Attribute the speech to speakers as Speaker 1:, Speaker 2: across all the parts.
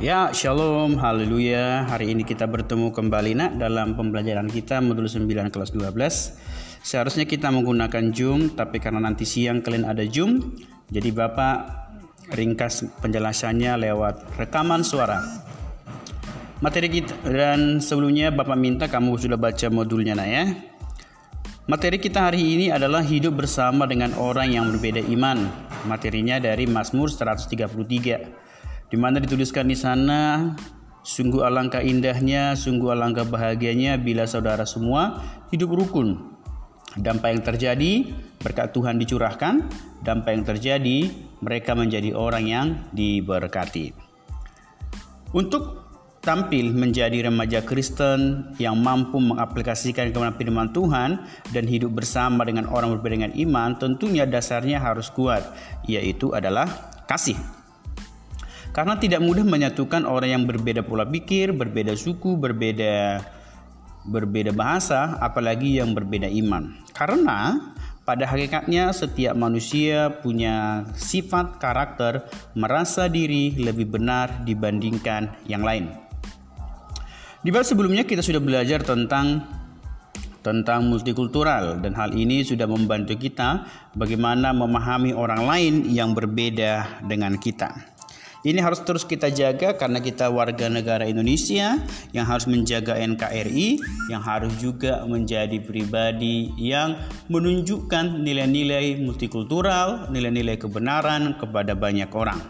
Speaker 1: Ya, shalom, haleluya. Hari ini kita bertemu kembali nak dalam pembelajaran kita modul 9 kelas 12. Seharusnya kita menggunakan Zoom, tapi karena nanti siang kalian ada Zoom, jadi Bapak ringkas penjelasannya lewat rekaman suara. Materi kita dan sebelumnya Bapak minta kamu sudah baca modulnya nak ya. Materi kita hari ini adalah hidup bersama dengan orang yang berbeda iman. Materinya dari Mazmur 133 di mana dituliskan di sana sungguh alangkah indahnya, sungguh alangkah bahagianya bila saudara semua hidup rukun. Dampak yang terjadi berkat Tuhan dicurahkan, dampak yang terjadi mereka menjadi orang yang diberkati. Untuk tampil menjadi remaja Kristen yang mampu mengaplikasikan kebenaran firman Tuhan dan hidup bersama dengan orang berbeda dengan iman, tentunya dasarnya harus kuat, yaitu adalah kasih. Karena tidak mudah menyatukan orang yang berbeda pola pikir, berbeda suku, berbeda berbeda bahasa, apalagi yang berbeda iman. Karena pada hakikatnya setiap manusia punya sifat karakter merasa diri lebih benar dibandingkan yang lain. Di bab sebelumnya kita sudah belajar tentang tentang multikultural dan hal ini sudah membantu kita bagaimana memahami orang lain yang berbeda dengan kita. Ini harus terus kita jaga karena kita warga negara Indonesia yang harus menjaga NKRI, yang harus juga menjadi pribadi yang menunjukkan nilai-nilai multikultural, nilai-nilai kebenaran kepada banyak orang.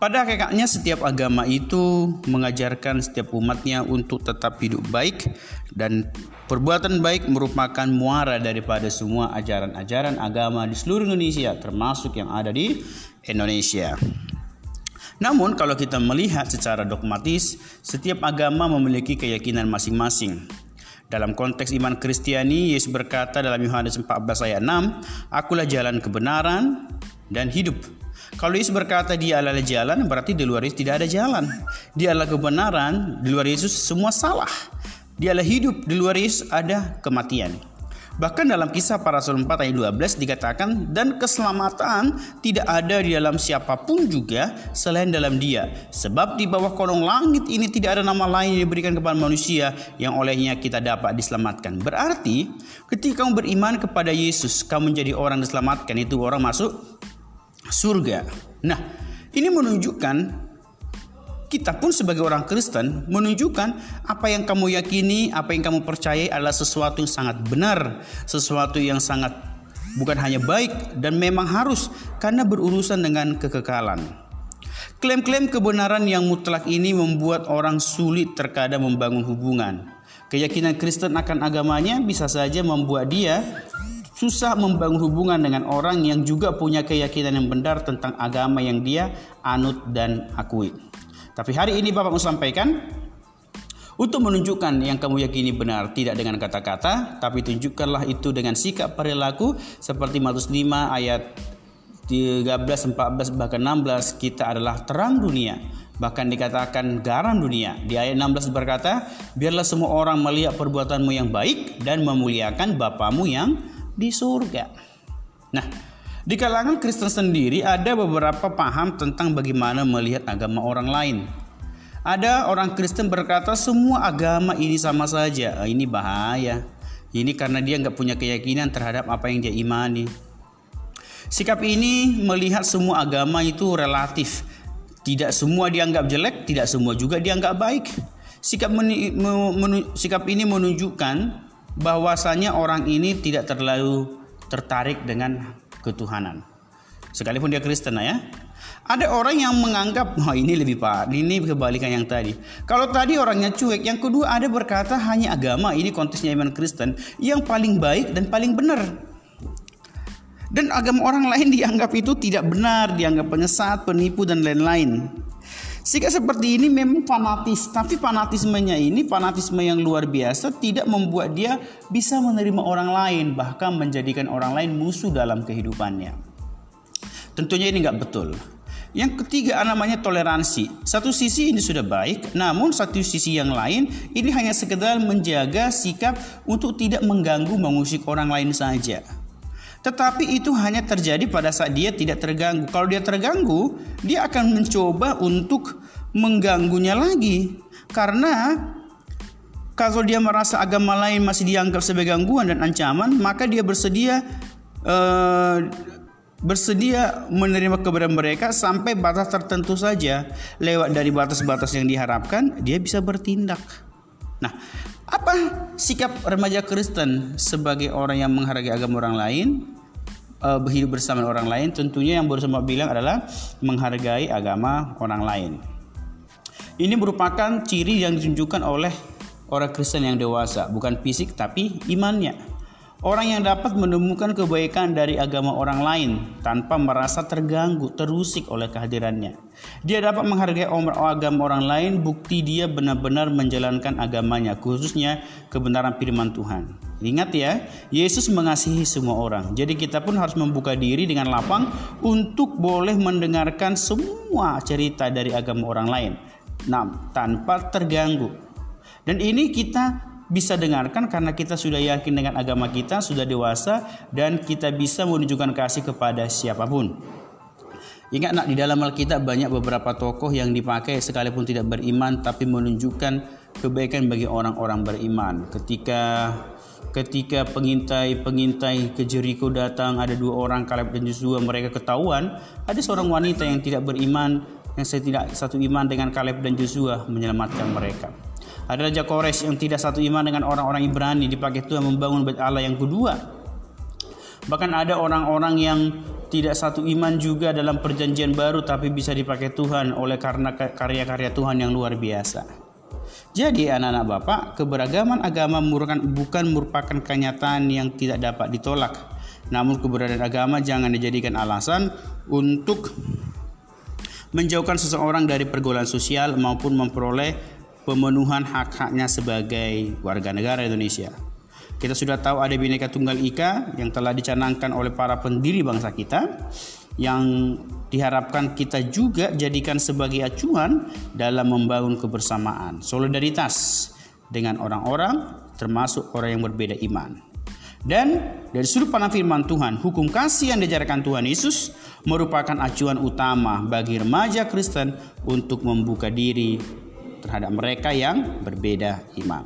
Speaker 1: Pada hakikatnya setiap agama itu mengajarkan setiap umatnya untuk tetap hidup baik dan perbuatan baik merupakan muara daripada semua ajaran-ajaran agama di seluruh Indonesia termasuk yang ada di Indonesia. Namun kalau kita melihat secara dogmatis, setiap agama memiliki keyakinan masing-masing. Dalam konteks iman Kristiani, Yesus berkata dalam Yohanes 14 ayat 6, Akulah jalan kebenaran dan hidup. Kalau Yesus berkata dia adalah jalan, berarti di luar Yesus tidak ada jalan. Dia adalah kebenaran, di luar Yesus semua salah. Dia adalah hidup, di luar Yesus ada kematian. Bahkan dalam kisah para rasul 4 ayat 12 dikatakan dan keselamatan tidak ada di dalam siapa pun juga selain dalam dia. Sebab di bawah kolong langit ini tidak ada nama lain yang diberikan kepada manusia yang olehnya kita dapat diselamatkan. Berarti ketika kamu beriman kepada Yesus, kamu menjadi orang diselamatkan itu orang masuk surga. Nah, ini menunjukkan kita pun sebagai orang Kristen menunjukkan apa yang kamu yakini, apa yang kamu percayai adalah sesuatu yang sangat benar, sesuatu yang sangat bukan hanya baik dan memang harus karena berurusan dengan kekekalan. Klaim-klaim kebenaran yang mutlak ini membuat orang sulit terkadang membangun hubungan. Keyakinan Kristen akan agamanya bisa saja membuat dia susah membangun hubungan dengan orang yang juga punya keyakinan yang benar tentang agama yang dia anut dan akui. Tapi hari ini Bapak mau sampaikan untuk menunjukkan yang kamu yakini benar tidak dengan kata-kata, tapi tunjukkanlah itu dengan sikap perilaku seperti Matius 5 ayat 13, 14 bahkan 16 kita adalah terang dunia bahkan dikatakan garam dunia. Di ayat 16 berkata, biarlah semua orang melihat perbuatanmu yang baik dan memuliakan Bapamu yang di surga. Nah, di kalangan Kristen sendiri ada beberapa paham tentang bagaimana melihat agama orang lain. Ada orang Kristen berkata semua agama ini sama saja. Oh, ini bahaya. Ini karena dia nggak punya keyakinan terhadap apa yang dia imani. Sikap ini melihat semua agama itu relatif. Tidak semua dianggap jelek, tidak semua juga dianggap baik. Sikap, meni, menu, sikap ini menunjukkan bahwasanya orang ini tidak terlalu tertarik dengan ketuhanan. Sekalipun dia Kristen ya. Ada orang yang menganggap oh ini lebih pak, ini kebalikan yang tadi. Kalau tadi orangnya cuek, yang kedua ada berkata hanya agama, ini konteksnya iman Kristen yang paling baik dan paling benar. Dan agama orang lain dianggap itu tidak benar, dianggap penyesat, penipu dan lain-lain. Sikap seperti ini memang fanatis, tapi fanatismenya ini fanatisme yang luar biasa tidak membuat dia bisa menerima orang lain, bahkan menjadikan orang lain musuh dalam kehidupannya. Tentunya ini nggak betul. Yang ketiga namanya toleransi. Satu sisi ini sudah baik, namun satu sisi yang lain ini hanya sekedar menjaga sikap untuk tidak mengganggu mengusik orang lain saja. Tetapi itu hanya terjadi pada saat dia tidak terganggu. Kalau dia terganggu, dia akan mencoba untuk mengganggunya lagi. Karena kalau dia merasa agama lain masih dianggap sebagai gangguan dan ancaman, maka dia bersedia uh, bersedia menerima kepada mereka sampai batas tertentu saja. Lewat dari batas-batas yang diharapkan, dia bisa bertindak. Nah, apa sikap remaja Kristen sebagai orang yang menghargai agama orang lain, uh, berhidup bersama orang lain? Tentunya yang baru saya bilang adalah menghargai agama orang lain. Ini merupakan ciri yang ditunjukkan oleh orang Kristen yang dewasa, bukan fisik tapi imannya. Orang yang dapat menemukan kebaikan dari agama orang lain tanpa merasa terganggu, terusik oleh kehadirannya. Dia dapat menghargai agama orang lain bukti dia benar-benar menjalankan agamanya, khususnya kebenaran firman Tuhan. Ingat ya, Yesus mengasihi semua orang. Jadi kita pun harus membuka diri dengan lapang untuk boleh mendengarkan semua cerita dari agama orang lain. Nah, tanpa terganggu. Dan ini kita bisa dengarkan karena kita sudah yakin dengan agama kita, sudah dewasa dan kita bisa menunjukkan kasih kepada siapa pun. Ingat nak di dalam Alkitab banyak beberapa tokoh yang dipakai sekalipun tidak beriman tapi menunjukkan kebaikan bagi orang-orang beriman. Ketika ketika pengintai-pengintai ke Jericho datang ada dua orang Kaleb dan Joshua mereka ketahuan ada seorang wanita yang tidak beriman yang saya tidak satu iman dengan Kaleb dan Joshua menyelamatkan mereka. Ada Raja Kores yang tidak satu iman dengan orang-orang Ibrani dipakai Tuhan membangun bait Allah yang kedua. Bahkan ada orang-orang yang tidak satu iman juga dalam perjanjian baru tapi bisa dipakai Tuhan oleh karena karya-karya Tuhan yang luar biasa. Jadi anak-anak Bapak, keberagaman agama merupakan bukan merupakan kenyataan yang tidak dapat ditolak. Namun keberadaan agama jangan dijadikan alasan untuk menjauhkan seseorang dari pergaulan sosial maupun memperoleh pemenuhan hak-haknya sebagai warga negara Indonesia. Kita sudah tahu ada Bhinneka Tunggal Ika yang telah dicanangkan oleh para pendiri bangsa kita yang diharapkan kita juga jadikan sebagai acuan dalam membangun kebersamaan, solidaritas dengan orang-orang termasuk orang yang berbeda iman. Dan dari sudut pandang firman Tuhan, hukum kasih yang diajarkan Tuhan Yesus merupakan acuan utama bagi remaja Kristen untuk membuka diri terhadap mereka yang berbeda iman.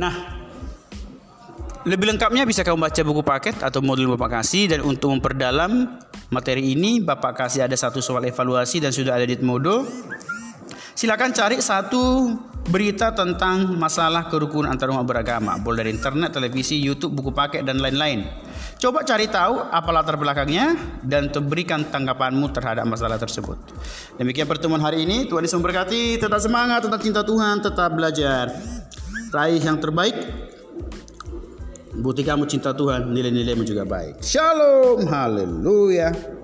Speaker 1: Nah, lebih lengkapnya bisa kamu baca buku paket atau modul Bapak kasih dan untuk memperdalam materi ini Bapak kasih ada satu soal evaluasi dan sudah ada di Modo. Silakan cari satu berita tentang masalah kerukunan antar umat beragama, boleh dari internet, televisi, YouTube, buku paket dan lain-lain. Coba cari tahu apa latar belakangnya dan berikan tanggapanmu terhadap masalah tersebut. Demikian pertemuan hari ini. Tuhan Yesus memberkati. Tetap semangat, tetap cinta Tuhan, tetap belajar. Raih yang terbaik. Bukti kamu cinta Tuhan, nilai-nilaimu juga baik. Shalom, haleluya.